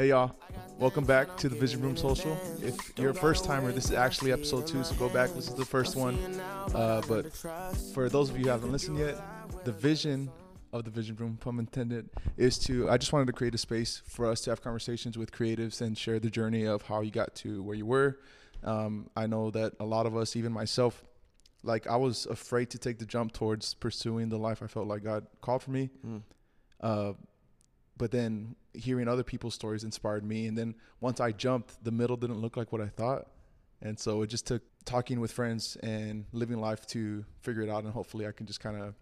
Hey y'all, welcome back to the Vision Room Social. If you're a first timer, this is actually episode two, so go back. This is the first one. Uh, but for those of you who haven't listened yet, the vision of the Vision Room, pun intended, is to. I just wanted to create a space for us to have conversations with creatives and share the journey of how you got to where you were. Um, I know that a lot of us, even myself, like I was afraid to take the jump towards pursuing the life I felt like God called for me. Mm. Uh, but then hearing other people's stories inspired me. And then once I jumped, the middle didn't look like what I thought. And so it just took talking with friends and living life to figure it out. And hopefully I can just kind of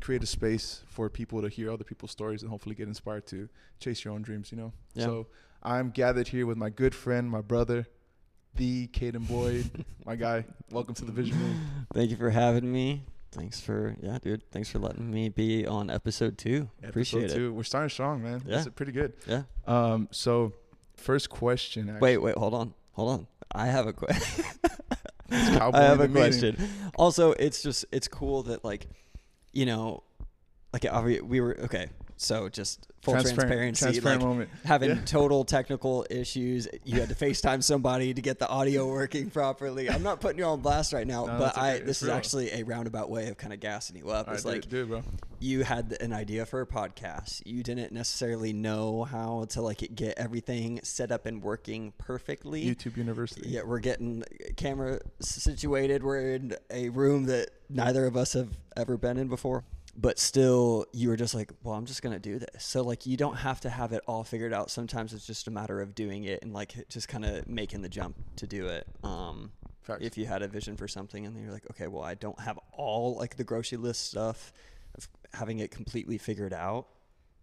create a space for people to hear other people's stories and hopefully get inspired to chase your own dreams, you know? Yeah. So I'm gathered here with my good friend, my brother, the Cayden Boyd, my guy. Welcome to the Vision Room. Thank you for having me. Thanks for yeah, dude. Thanks for letting me be on episode two. Appreciate Episode two. We're starting strong, man. Yeah. This is pretty good. Yeah. Um, so first question. Actually, Wait, wait, hold on, hold on. I have a question. I have a meeting. question. Also, it's just it's cool that like, you know, like we were okay. So just full transparent, transparency, transparent like moment. having Yeah. total technical issues. You had to FaceTime somebody to get the audio working properly. I'm not putting you on blast right now, No, but that's I this It's is real. actually a roundabout way of kind of gassing you up. All It's right, like do, do it, you had an idea for a podcast. You didn't necessarily know how to like get everything set up and working perfectly. YouTube University. Yeah, we're getting camera situated. We're in a room that neither of us have ever been in before. But still, you were just like, well, I'm just going to do this. So, like, you don't have to have it all figured out. Sometimes it's just a matter of doing it and, like, just kind of making the jump to do it. Um, if you had a vision for something and then you're like, okay, well, I don't have all, like, the grocery list stuff of having it completely figured out,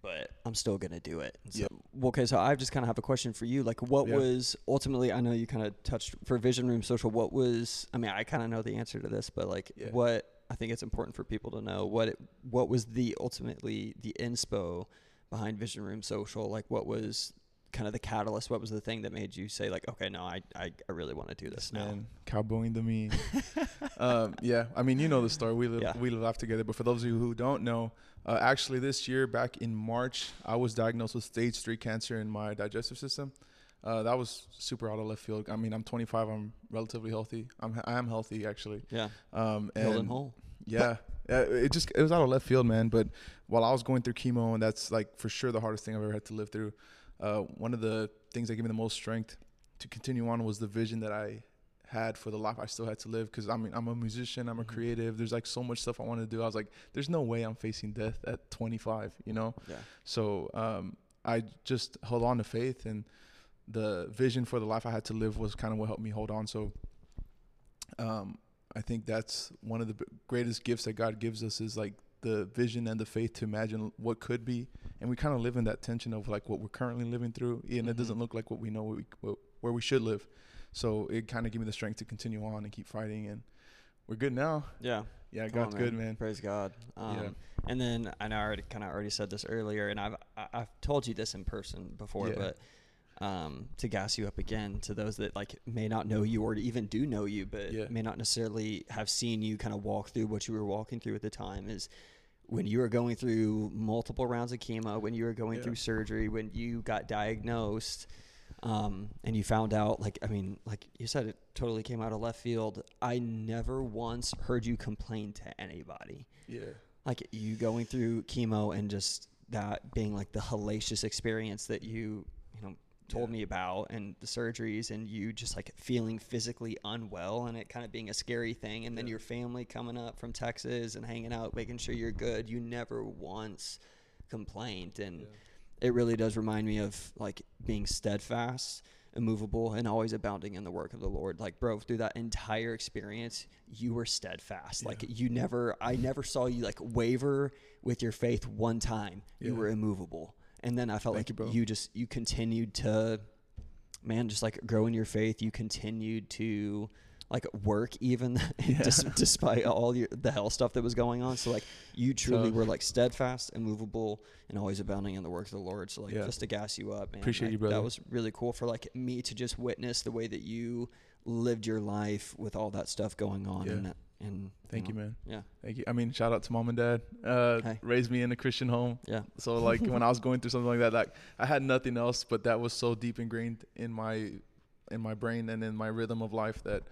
but I'm still going to do it. And So, Yep. well, okay, so I just kind of have a question for you. Like, what Yeah. was ultimately, I know you kind of touched for Vision Room Social, what was, I mean, I kind of know the answer to this, but like, Yeah. what, I think it's important for people to know what it, what was the ultimately the inspo behind Vision Room Social? Like, what was kind of the catalyst? What was the thing that made you say, like, okay, no, I, I, I really want to do this now? Man, cowboying the me. um, yeah, I mean, you know the story. We live, Yeah. we live together. But for those of you who don't know, uh, actually, this year, back in March, I was diagnosed with stage three cancer in my digestive system. Uh, that was super out of left field. I mean, I'm 25. I'm relatively healthy. I'm I am healthy actually. Yeah. Um, and and whole. Yeah, it just it was out of left field, man. But while I was going through chemo, and that's like for sure the hardest thing I've ever had to live through. Uh, one of the things that gave me the most strength to continue on was the vision that I had for the life I still had to live. Because I mean, I'm a musician, I'm a Mhm. creative. There's like so much stuff I want to do. I was like, there's no way I'm facing death at 25. You know. Yeah. So um, I just held on to faith, and the vision for the life I had to live was kind of what helped me hold on. So um, I think that's one of the greatest gifts that God gives us is like the vision and the faith to imagine what could be, and we kind of live in that tension of like what we're currently living through, and it Mhm. doesn't look like what we know we, what, where we should live. So it kind of gave me the strength to continue on and keep fighting, and we're good now. Yeah. Yeah, Come on, God's good, man. Praise God. Um, Yeah. And then I know I already kind of already said this earlier, and I've I- I've told you this in person before, Yeah. but um, to gas you up again to those that like may not know you or even do know you, but Yeah. may not necessarily have seen you kind of walk through what you were walking through at the time is when you were going through multiple rounds of chemo, when you were going Yeah. through surgery, when you got diagnosed, um, and you found out, like, I mean, like you said, it totally came out of left field. I never once heard you complain to anybody. Yeah, Like you going through chemo and just that being like the hellacious experience that you, told Yeah. me about and the surgeries and you just like feeling physically unwell and it kind of being a scary thing. And then Yeah. your family coming up from Texas and hanging out making sure you're good you never once complained. And Yeah. it really does remind me of like being steadfast immovable and always abounding in the work of the lord. Like bro through that entire experience you were steadfast. Like you never i never saw you like waver with your faith one time. You were immovable and then i felt Thank you, like bro. you just you continued to man just like grow in your faith you continued to like work even Yeah. dis- despite all your, the hell stuff that was going on so like you truly Tough. were like steadfast immovable and always abounding in the work of the lord so like Yeah. just to gas you up man Appreciate like, you, brother. that was really cool for like me to just witness the way that you lived your life with all that stuff going on Yeah. and And Thank you, know, man. Yeah, Thank you. I mean, shout out to mom and dad. Uh, Hey. Raised me in a Christian home. yeah, So like when I was going through something like that, like I had nothing else, but that was so deep ingrained in my in my brain and in my rhythm of life that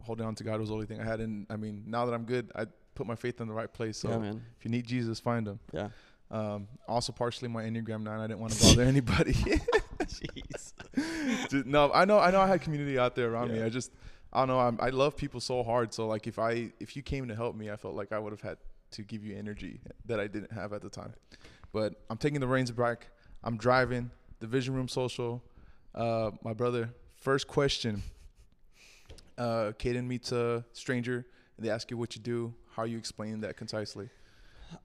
holding on to God was the only thing I had. And I mean, now that I'm good, I put my faith in the right place. So yeah, man. if you need Jesus, find him. Yeah. Um, also, partially my Enneagram nine. I didn't want to bother anybody. Jeez. No, I know, I know, I had community out there around me. I just, I don't know. I'm, I love people so hard. So like, if I, if you came to help me, I felt like I would have had to give you energy that I didn't have at the time. But I'm taking the reins back. I'm driving the Vision Room Social. Uh, my brother. First question. Uh, Cayden meets a stranger, and they ask you what you do. How are you explain that concisely?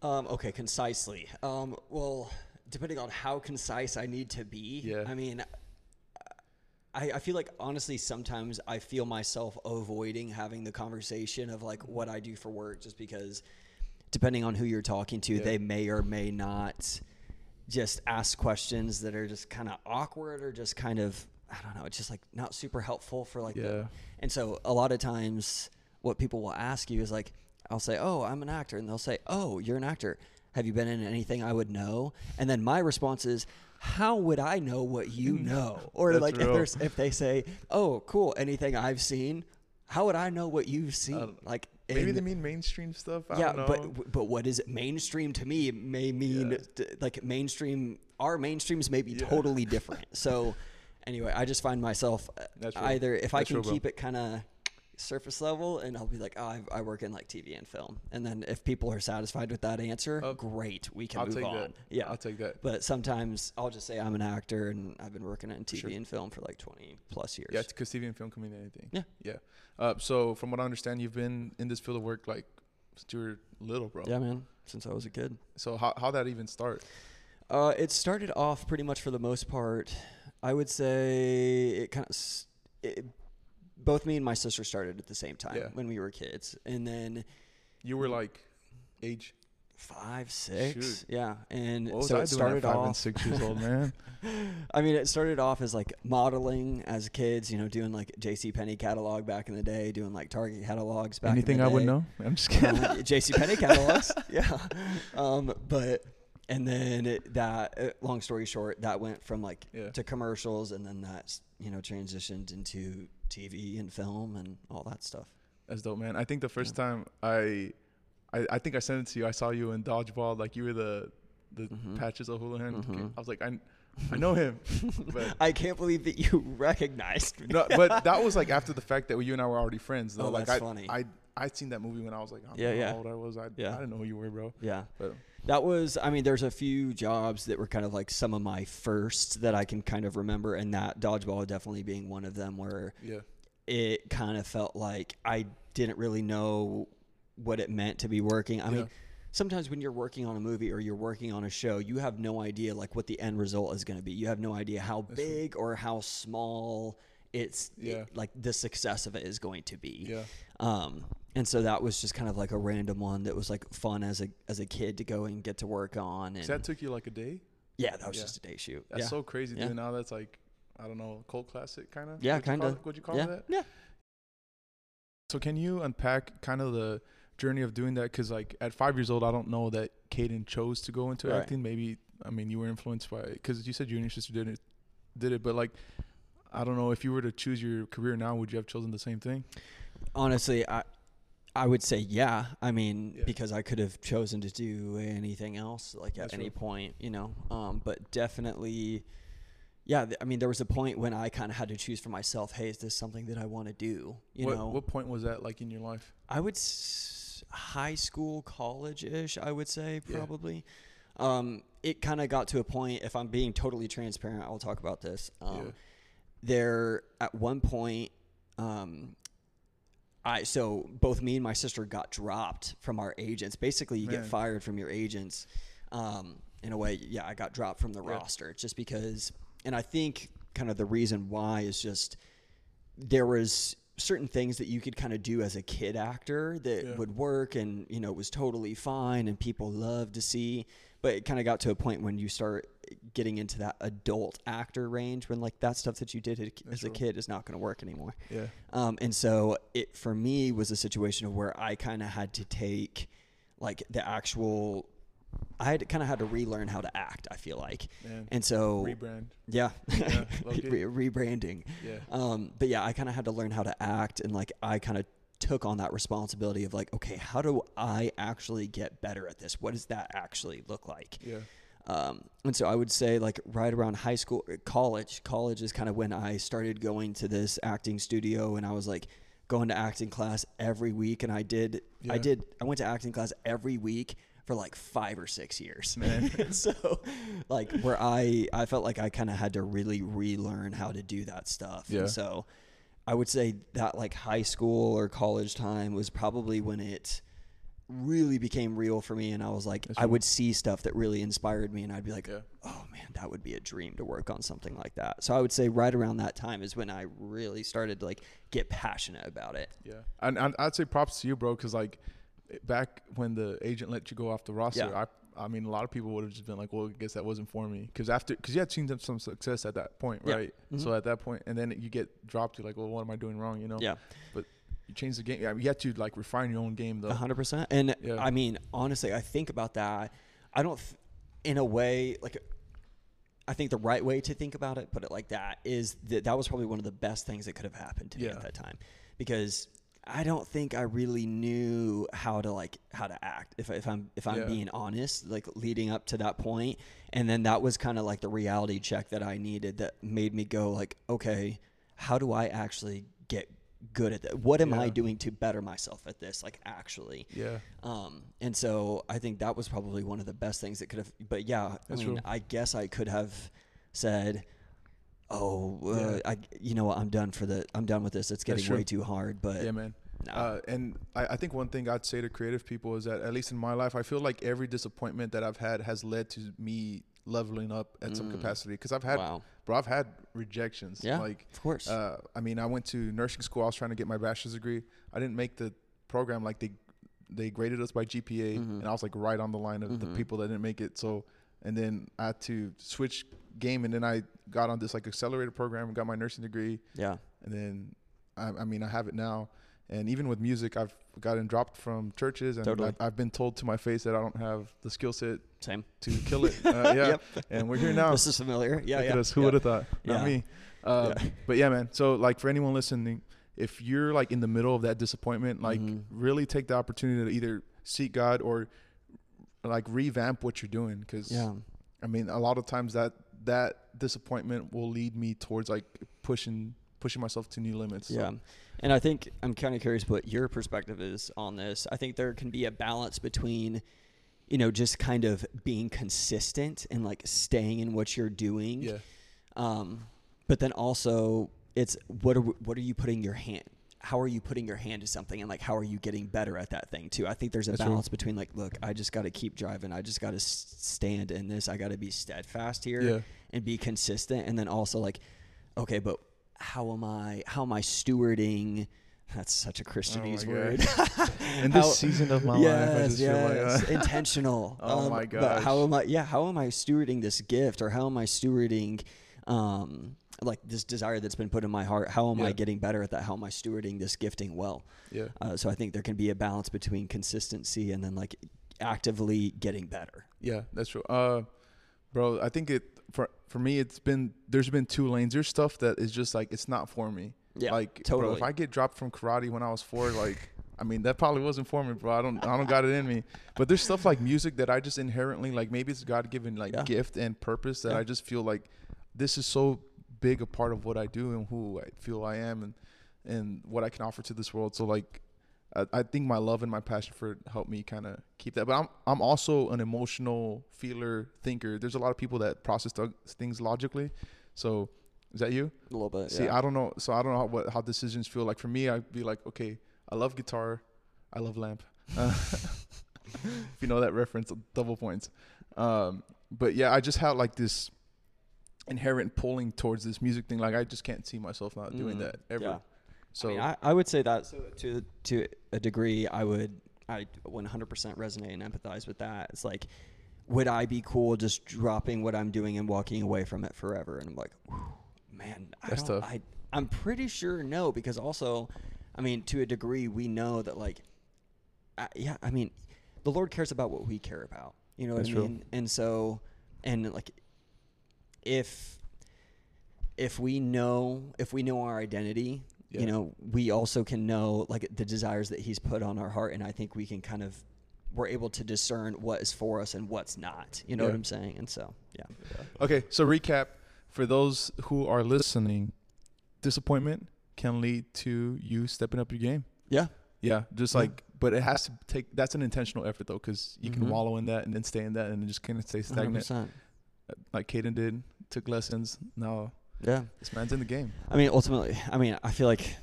Um, okay, concisely. Um, well, depending on how concise I need to be. Yeah. I mean, I, I feel like honestly sometimes I feel myself avoiding having the conversation of like mm-hmm. what I do for work just because depending on who you're talking to, Yeah. they may or may not just ask questions that are just kind of awkward or just kind of I don't know, it's just like not super helpful for like the- Yeah. and so a lot of times what people will ask you is like I'll say, "Oh, I'm an actor." And they'll say, "Oh, you're an actor. Have you been in anything I would know?" And then my response is, "How would I know what you know?" Or like if there's if they say, "Oh, cool, anything I've seen?" How would I know what you've seen? don't- like Maybe and- they mean mainstream stuff. I yeah, don't know. but but what is it? Mainstream to me may mean Yeah. like mainstream. Our mainstreams may be Yeah. totally different. So anyway, I just find myself uh, That's real. either if I That's can real, bro. keep it kind of surface level, and I'll be like, oh, I, I work in like TV and film, and then if people are satisfied with that answer, Oh, great, we can I'll move on. that. Yeah, I'll take that. but sometimes I'll just say I'm an actor, and I've been working in TV Sure. and film for like 20 plus years. Yeah, because TV and film can mean anything. Yeah. Yeah. Uh, so from what I understand, you've been in this field of work like since you were little, bro. yeah, man. Since I was a kid. So how how that even start? Uh, it started off pretty much for the most part. I would say it kind of. It, both me and my sister started at the same time Yeah. when we were kids, and then You were like age. five, six, Shoot. yeah, and What was so I it doing started at five off. and six years old, man? I mean, it started off as like modeling as kids, you know, doing like J.C. Penney catalog back in the day, doing like Target catalogs back. Anything in the I would day. know? I'm just kidding. uh, J.C. Penney catalogs. yeah. Um, but and then it, that, uh, long story short, that went from like Yeah. to commercials, and then that's you know transitioned into TV and film and all that stuff. That's dope, man. I think the first time I, I, I think I sent it to you. I saw you in dodgeball. Like you were the, the Mhm. patches O'Houlihan. Mhm. I was like, I, I know him, but I can't believe that you recognized me. no, but that was like after the fact that you and I were already friends. Though. Oh, like that's I, funny. I, I'd seen that movie when I was like, I don't Yeah, know yeah. how old I was. I, Yeah. I didn't know who you were, bro. yeah. But That was, I mean, there's a few jobs that were kind of like some of my first that I can kind of remember, and that dodgeball definitely being one of them where yeah, it kind of felt like I didn't really know what it meant to be working. I Yeah. mean, sometimes when you're working on a movie or you're working on a show, you have no idea like what the end result is going to be. You have no idea how That's big or how small it's it- like the success of it is going to be. yeah. Um, and so that was just kind of like a random one that was like fun as a as a kid to go and get to work on. And So that took you like a day. yeah, that was Yeah. just a day shoot. That's yeah. so crazy, Yeah. dude. Now that's like, I don't know, cult classic kind of. Yeah, kinda. Would you call yeah. it that? Yeah. So can you unpack kind of the journey of doing that? Because like at five years old, I don't know that Cayden chose to go into Right. acting. Maybe I mean you were influenced by because you said you and your sister did it, did it. But like, I don't know if you were to choose your career now, would you have chosen the same thing? Honestly, I I would say yeah. I mean, Yeah. because I could have chosen to do anything else, like at That's any real. point, you know. Um, but definitely, yeah. th- I mean, there was a point when I kind of had to choose for myself. Hey, is this something that I want to do? You what, know, what point was that like in your life? I would s- high school, college ish. I would say Yeah. probably. Um, it kind of got to a point. If I'm being totally transparent, I'll talk about this. Um, Yeah. There at one point, um, I so both me and my sister got dropped from our agents. Basically, you Man. get fired from your agents. Um, in a way, yeah, I got dropped from the Yeah. roster just because. And I think kind of the reason why is just there was certain things that you could kind of do as a kid actor that Yeah. would work and you know it was totally fine and people loved to see but it kind of got to a point when you start getting into that adult actor range when like that stuff that you did as That's a kid is not going to work anymore. Yeah. Um, and so it for me was a situation of where I kind of had to take like the actual. I had kind of had to relearn how to act. I feel like, and so Rebrand. yeah, Yeah. Re- rebranding. Yeah. Um, but yeah, I kind of had to learn how to act, and like I kind of took on that responsibility of like, okay, how do I actually get better at this? What does that actually look like? Yeah. Um, and so I would say like right around high school, uh, college, college is kind of when I started going to this acting studio, and I was like going to acting class every week, and I did, I did, I went to acting class every week for like five or six years. Man. So like where I, I felt like I kind of had to really relearn how to do that stuff. Yeah. And so I would say that like high school or college time was probably when it really became real for me and I was like That's I right. would see stuff that really inspired me and I'd be like Yeah. oh man that would be a dream to work on something like that. So I would say right around that time is when I really started to like get passionate about it. Yeah, and, and I'd say props to you, bro, because like back when the agent let you go off the roster, Yeah. I I mean a lot of people would have just been like, well, I guess that wasn't for me, because after because you had seen some success at that point, Yeah. right? Mhm. So at that point, and then you get dropped, you're like, well, what am I doing wrong? You know? Yeah. You change the game. Yeah, you have to like refine your own game though. A hundred percent. And Yeah. I mean, honestly, I think about that. I don't, th- in a way, like, I think the right way to think about it, put it like that, is that that was probably one of the best things that could have happened to me Yeah. at that time, because I don't think I really knew how to like how to act. If if I'm if I'm Yeah. being honest, like leading up to that point, and then that was kind of like the reality check that I needed that made me go like, okay, how do I actually get good at that? What am I doing to better myself at this? Like actually. Yeah, Um, and so I think that was probably one of the best things that could have. But yeah, That's I mean, true. I guess I could have said, "Oh, uh, Yeah. I, you know what? I'm done for the. I'm done with this. It's getting way too hard." But yeah, man. no. Uh, and I, I think one thing I'd say to creative people is that at least in my life, I feel like every disappointment that I've had has led to me leveling up at some Mm. capacity. Because I've had, wow, bro, I've had rejections. Yeah. Like of course. Uh, I mean, I went to nursing school. I was trying to get my bachelor's degree. I didn't make the program. Like they, they graded us by GPA, Mhm. and I was like right on the line of the Mhm. people that didn't make it. So, and then I had to switch game, and then I got on this like accelerated program and got my nursing degree, yeah, and then, I, I mean, I have it now. And even with music, I've gotten dropped from churches, and Totally. I've, I've been told to my face that I don't have the skill set same. to kill it. Uh, yeah, Yep. and we're here now. This is familiar. Yeah, Look yeah. us. Who yeah. would have thought? Not Yeah. me. Uh, Yeah. But yeah, man. So like for anyone listening, if you're like in the middle of that disappointment, like Mhm. really take the opportunity to either seek God or like revamp what you're doing. Because Yeah. I mean, a lot of times that that disappointment will lead me towards like pushing pushing myself to new limits. So, Yeah. And I think I'm kind of curious what your perspective is on this. I think there can be a balance between, you know, just kind of being consistent and like staying in what you're doing. yeah. Um, but then also it's what are what are you putting your hand how are you putting your hand to something and like how are you getting better at that thing too i think there's a That's balance between like look i just got to keep driving i just got to s- stand in this i got to be steadfast here Yeah. and be consistent and then also like okay but how am i how am i stewarding that's such a Oh christianese my word In this How- season of my yes, life, I just yes, feel like uh, intentional. Oh Um, my god! how am I? Yeah, how am I stewarding this gift, or how am I stewarding, um, like this desire that's been put in my heart? How am I getting better at that? How am I stewarding this gifting well? yeah. Uh, so I think there can be a balance between consistency and then like actively getting better. Yeah, that's true. Uh, bro, I think it for for me it's been there's been two lanes. There's stuff that is just like it's not for me. Yeah, like bro, totally. if I get dropped from karate when I was four, like I mean that probably wasn't for me, bro. I don't I don't got it in me. But there's stuff like music that I just inherently like maybe it's God given like Yeah. gift and purpose that Yeah. I just feel like this is so big a part of what I do and who I feel I am and and what I can offer to this world. So like I, I think my love and my passion for it helped me kind of keep that. But I'm I'm also an emotional feeler thinker. There's a lot of people that process th- things logically. So is that you? A little bit. See, yeah. I don't know. So I don't know how, what how decisions feel. Like for me, I'd be like, okay, I love guitar, I love lamp. Uh, if you know that reference, double points. Um, but yeah, I just had like this inherent pulling towards this music thing. Like I just can't see myself not doing Mhm. that ever. Yeah. So I, mean, I, I would say that so to to a degree, I would I 100% resonate and empathize with that. It's like would I be cool just dropping what I'm doing and walking away from it forever? And I'm like, man, I That's don't, tough. I, I'm pretty sure no, because also, I mean, to a degree, we know that like, I, yeah, I mean, the Lord cares about what we care about. You know what That's I true. mean? And so, and like, if if we know if we know our identity, Yeah. you know, we also can know like the desires that He's put on our heart, and I think we can kind of we're able to discern what is for us and what's not. You know what I'm saying? And so, yeah. Okay, so recap for those who are listening, disappointment can lead to you stepping up your game. Yeah. Yeah, just Yeah. like, but it has to take. That's an intentional effort though, because you Mhm. can wallow in that and then stay in that and then just kind of stay stagnant, 100%. like Cayden did. Took lessons. Now Yeah. this man's in the game. I mean, ultimately, I mean, I feel like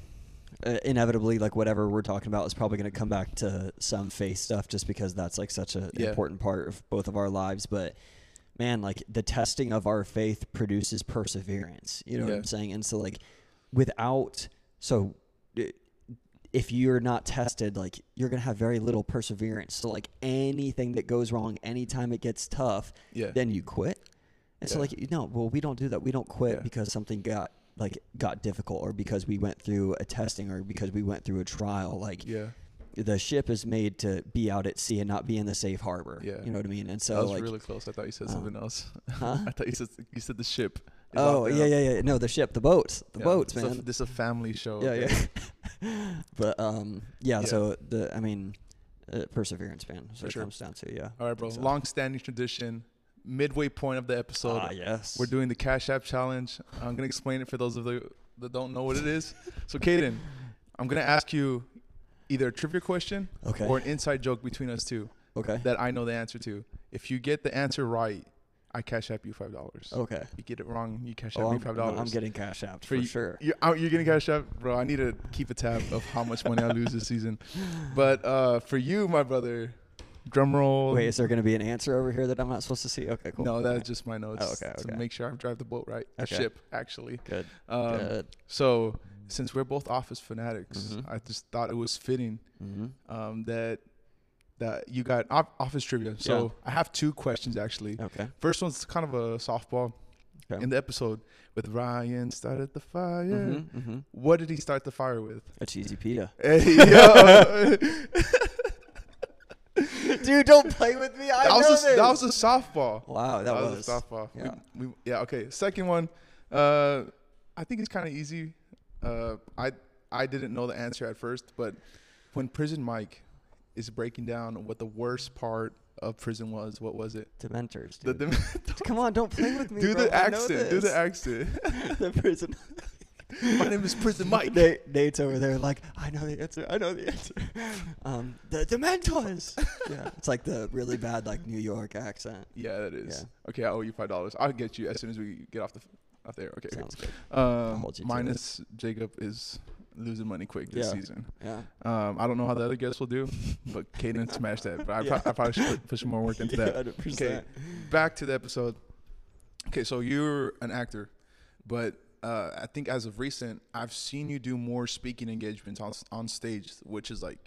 uh, inevitably, like whatever we're talking about is probably going to come back to some faith stuff, just because that's like such an Yeah. important part of both of our lives. But man, like the testing of our faith produces perseverance. You know what I'm saying? And so, like, without so. i- If you're not tested, like you're gonna have very little perseverance. So like anything that goes wrong, anytime it gets tough, Yeah. then you quit. And so like you know, well we don't do that. We don't quit Yeah. because something got like got difficult or because we went through a testing or because we went through a trial. Like yeah. the ship is made to be out at sea and not be in the safe harbor. Yeah. You know what I mean? And so that was like really close. I thought you said uh, something else. huh? I thought you said you said the ship. Oh yeah, yeah, yeah. No, the ship, the boats. The Yeah, boats, a- man. this is a family show. yeah, okay? yeah. but um yeah, Yeah. so the I mean uh, perseverance, man. So For it sure. comes down to, yeah. All right, bro. So- Long-standing tradition. Midway point of the episode. ah, yes. We're doing the Cash App challenge. I'm gonna explain it for those of the that don't know what it is. So, Cayden, I'm gonna ask you either a trivia question Okay. or an inside joke between us two okay. that I know the answer to. If you get the answer right, I cash app you five dollars. Okay. You get it wrong, you cash Oh, app me five dollars. I'm getting cash out For for you- sure. You're, you're getting cash app, bro. I need to keep a tab of how much money I lose this season. But uh, for you, my brother, drum roll. Wait, is there going to be an answer over here that I'm not supposed to see? Okay, cool. no, that's just my notes. Oh, okay, To make sure I drive the boat right. A Okay. ship, actually. good. Um, good. So since we're both office fanatics, Mhm. I just thought it was fitting Mm-hmm. um, that that you got op- office trivia. So I have two questions actually. Okay. First one's kind of a softball. Okay. In the episode with Ryan started the fire. Mm-hmm, mm-hmm. What did he start the fire with? A cheesy pita. Hey, yo. Dude, don't play with me. I that was know a, this. that was a softball. wow, that, was. a softball. Yeah. We, yeah. Okay. Second one. Uh, I think it's kind of easy. Uh, I I didn't know the answer at first, but when Prison Mike is breaking down what the worst part of prison was, what was it? Dementors, dude. the, Come on, don't play with me. do bro. the I accent. Do the this. accent. the prison. My name is Prison Mike. Nate, Nate's over there, like, I know the answer. I know the answer. Um, the Dementors. yeah, it's like the really bad, like New York accent. Yeah, that is. Yeah. Okay, I owe you five dollars. I'll get you as soon as we get off the off there. Okay. okay. Sounds good. Um, hold you to minus Jacob is losing money quick this Yeah. season. Yeah. Um, I don't know how the other guests will do, but Cayden smashed that. But I, Yeah. pro- I probably should put, put some more work into that. 100%. Okay, back to the episode. Okay, so you're an actor, but uh, I think as of recent, I've seen you do more speaking engagements on on stage, which is like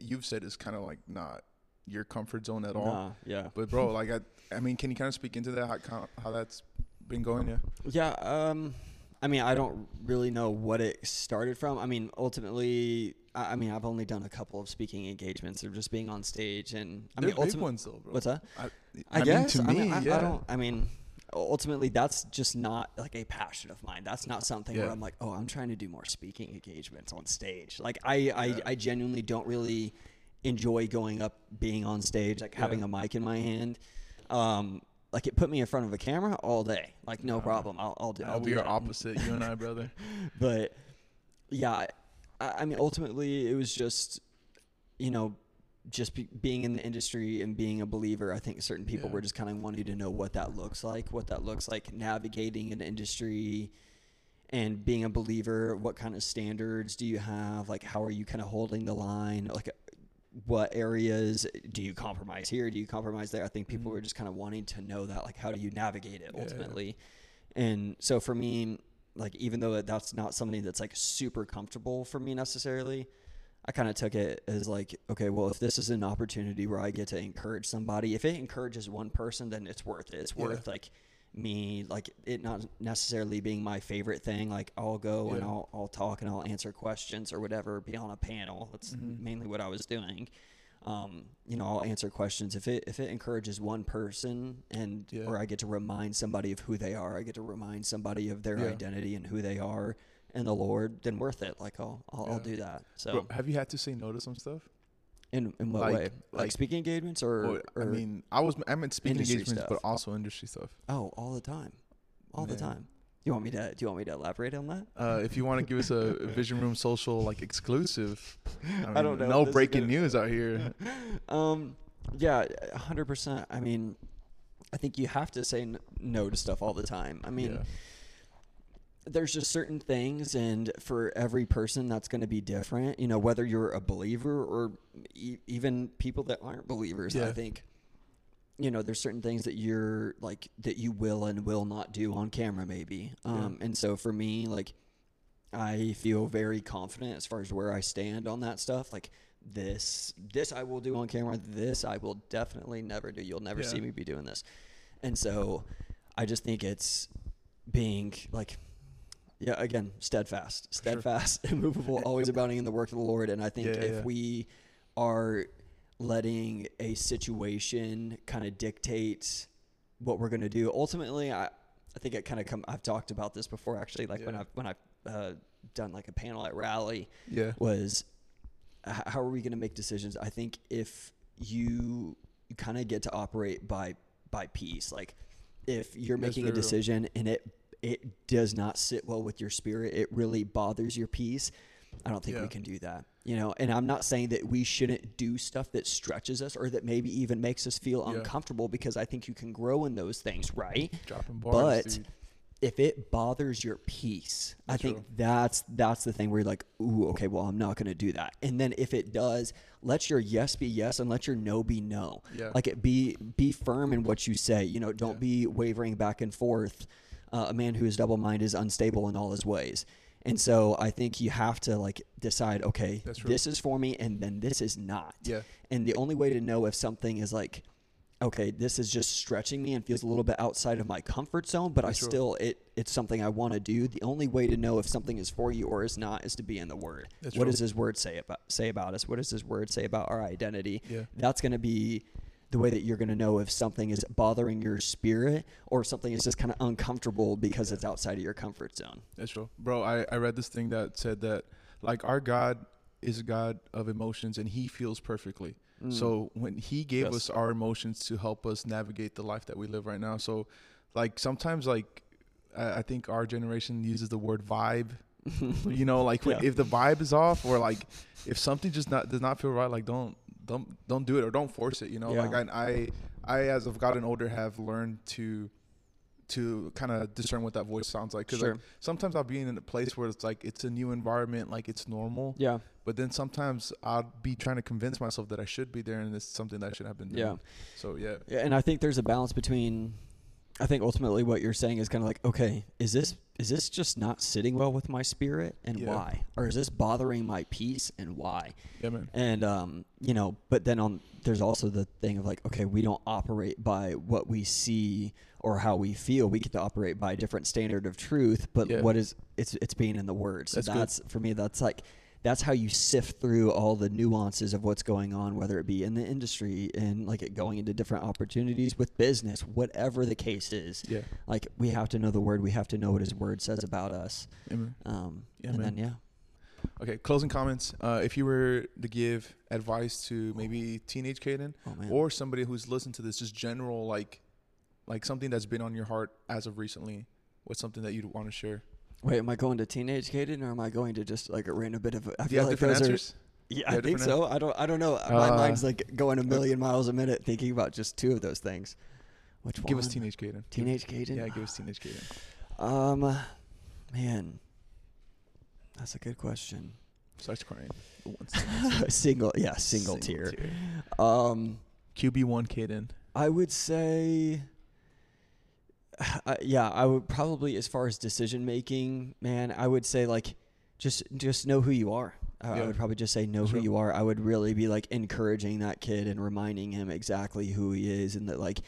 you've said is kind of like not your comfort zone at all. Nah, yeah. But bro, like I, I mean, can you kind of speak into that? How, how that's been going? Yeah. Yeah, um, I mean, I don't really know what it started from. I mean, ultimately, I, I mean, I've only done a couple of speaking engagements of just being on stage, and I They're mean, big ultimately, ones though, bro. what's that? I, I, I guess. mean, to I mean, yeah. I don't. I mean, ultimately, that's just not like a passion of mine. That's not something where I'm like, oh, I'm trying to do more speaking engagements on stage. Like, I, I, Yeah. I genuinely don't really enjoy going up, being on stage, like having a mic in my hand. Um, like it put me in front of a camera all day. Like no Uh, problem. I'll, I'll do. I'll do are that. opposite, you and I, brother. but yeah, I, I mean, ultimately, it was just, you know, just be, being in the industry and being a believer. I think certain people Yeah. were just kind of wanting to know what that looks like, what that looks like navigating an industry and being a believer. What kind of standards do you have? Like, how are you kind of holding the line? Like, what areas do you compromise here? Do you compromise there? I think people Mhm. were just kind of wanting to know that, like, how do you navigate it Yeah. ultimately? And so for me, like, even though that's not something that's like super comfortable for me necessarily, I kind of took it as like, okay, well, if this is an opportunity where I get to encourage somebody, if it encourages one person, then it's worth it. It's Yeah. worth like me, like it not necessarily being my favorite thing. Like I'll go and I'll, I'll talk and I'll answer questions or whatever, be on a panel. That's Mhm. mainly what I was doing. Um, you know, I'll answer questions if it if it encourages one person and Yeah. or I get to remind somebody of who they are. I get to remind somebody of their Yeah. identity and who they are in the Lord. Then worth it. Like I'll I'll, I'll do that. So Bro, have you had to say no to some stuff? in in what Like- way? Like, like- speaking engagements or, Well, I mean, I was I meant speaking engagements, but also industry stuff. oh, all the time, all the time. You want me to? Do you want me to elaborate on that? Uh, if you want to give us a Vision Room Social like exclusive, I, I don't know No breaking news out here. Um, yeah, a hundred percent. I mean, I think you have to say n- no to stuff all the time. I mean, Yeah. There's just certain things, and for every person, that's going to be different. You know, whether you're a believer or e- even people that aren't believers. I think, you know, there's certain things that you're like that you will and will not do on camera, maybe. Um, and so for me, like, I feel very confident as far as where I stand on that stuff. Like this, this I will do on camera. This I will definitely never do. You'll never see me be doing this. And so, I just think it's being like, yeah, again, steadfast, Sure. steadfast, immovable, always abounding in the work of the Lord. And I think Yeah, yeah, if yeah. we are letting a situation kind of dictate what we're going to do, ultimately, I, I think it kind of come. I've talked about this before, actually. Like when I've when I've uh, done like a panel at rally, Yeah. was how are we going to make decisions? I think if you you kind of get to operate by by piece, like if you're That's making a real. decision and it it does not sit well with your spirit, it really bothers your peace. I don't think Yeah. we can do that. You know, and I'm not saying that we shouldn't do stuff that stretches us or that maybe even makes us feel Yeah. uncomfortable because I think you can grow in those things, right? Dropping bars, But dude. if it bothers your peace, I That's think true. that's that's the thing where you're like, ooh, okay, well, I'm not going to do that. And then if it does, let your yes be yes and let your no be no. Yeah. Like it be be firm in what you say. You know, don't be wavering back and forth. Uh, a man who is double minded is unstable in all his ways. And so I think you have to like decide, okay, this is for me, and then this is not. Yeah. And the only way to know if something is like, okay, this is just stretching me and feels a little bit outside of my comfort zone, but I That's true. still it it's something I want to do. The only way to know if something is for you or is not is to be in the Word. That's what true. does His Word say about say about us? What does His Word say about our identity? Yeah. That's going to be the way that you're going to know if something is bothering your spirit or something is just kind of uncomfortable because it's outside of your comfort zone. That's true, bro. I, I read this thing that said that like our God is a God of emotions and He feels perfectly. Mm. So when He gave Yes. us our emotions to help us navigate the life that we live right now, so like sometimes like I, I think our generation uses the word vibe. you know, like Yeah. if the vibe is off or like if something just not does not feel right, like don't don't don't do it or don't force it. You know, Yeah. like I I I as I've gotten older have learned to to kind of discern what that voice sounds like. Cause Sure. like, sometimes I'll be in a place where it's like it's a new environment, like it's normal. Yeah. But then sometimes I'll be trying to convince myself that I should be there, and it's something that I should have been doing. Yeah. So yeah, Yeah, and I think there's a balance between. I think ultimately what you're saying is kind of like, okay, is this is this just not sitting well with my spirit, and Yeah. why, or is this bothering my peace, and why? yeah, man. And um, you know, but then on there's also the thing of like, okay, we don't operate by what we see or how we feel. We get to operate by a different standard of truth. But Yeah. what is it's it's being in the word. So That's that's, for me. That's like that's how you sift through all the nuances of what's going on, whether it be in the industry and like it going into different opportunities with business, whatever the case is. Yeah, Like we have to know the word. We have to know what His word says about us. man. Um, Yeah, and man. then yeah. Okay, closing comments. Uh, if you were to give advice to maybe teenage Cayden Oh or somebody who's listened to this, just general like, like something that's been on your heart as of recently, what's something that you'd want to share? Wait, am I going to teenage Cayden or am I going to just like a random bit of? I Do you feel have like different those answers? are. Yeah, I think different so. I don't. I don't know. My Uh, mind's like going a million miles a minute thinking about just two of those things. Which one? Give us teenage Cayden. Teenage Cayden. Yeah, give us teenage Cayden. Um, man, that's a good question. Starts crying. Once. single, yeah, single, tier. Um, QB one Cayden. I would say, uh, yeah, I would probably as far as decision making, man, I would say like just just know who you are I, I would probably just say know That's who you are. I would really be like encouraging that kid and reminding him exactly who he is and that like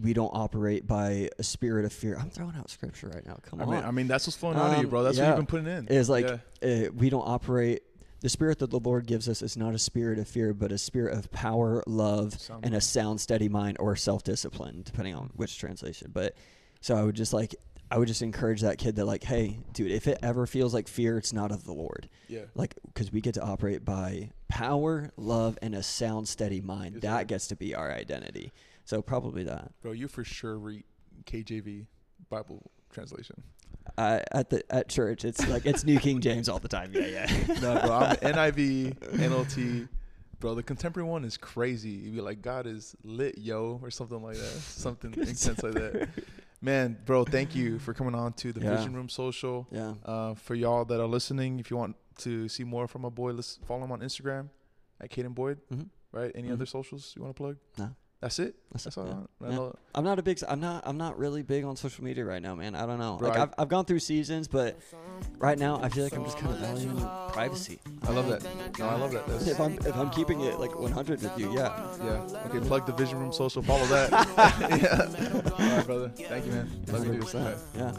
we don't operate by a spirit of fear. I'm throwing out scripture right now. Come I on. mean, I mean, that's what's flowing out of you, Um, bro. That's what you've been putting in. is like Yeah. uh, we don't operate the spirit that the lord gives us is not a spirit of fear but a spirit of power love Sound and a sound steady mind or self-discipline depending on which translation but so i would just like i would just encourage that kid that like hey dude if it ever feels like fear it's not of the lord yeah. like because we get to operate by power love and a sound steady mind Yes, that gets to be our identity so probably that Bro, you for sure read KJV Bible translation. uh, at the at church it's like it's new king james all the time yeah yeah No, bro, I'm NIV, NLT. Bro, the contemporary one is crazy. You'd be like, God is lit, yo, or something like that. Something intense like that. Man, bro, thank you for coming on to the Yeah. Vision Room Social. yeah Uh, for y'all that are listening, if you want to see more from my boy, let's follow him on Instagram at Cayden Boyd. Mhm. Right? Any Mhm. other socials you want to plug? No. That's it. That's That's it, all. yeah. I, I Yeah. know. I'm not a big. I'm not. I'm not really big on social media right now, man. I don't know. Bro, like I- I've, I've gone through seasons, but right now I feel like I'm just kind of valuing privacy. I love that. No, I love that. That's, If I'm if I'm keeping it like 100 with you, yeah. yeah. Okay, plug the Vision Room Social. Follow that. yeah. All right, brother. Thank you, man. Love you, dude. 100%. Yeah.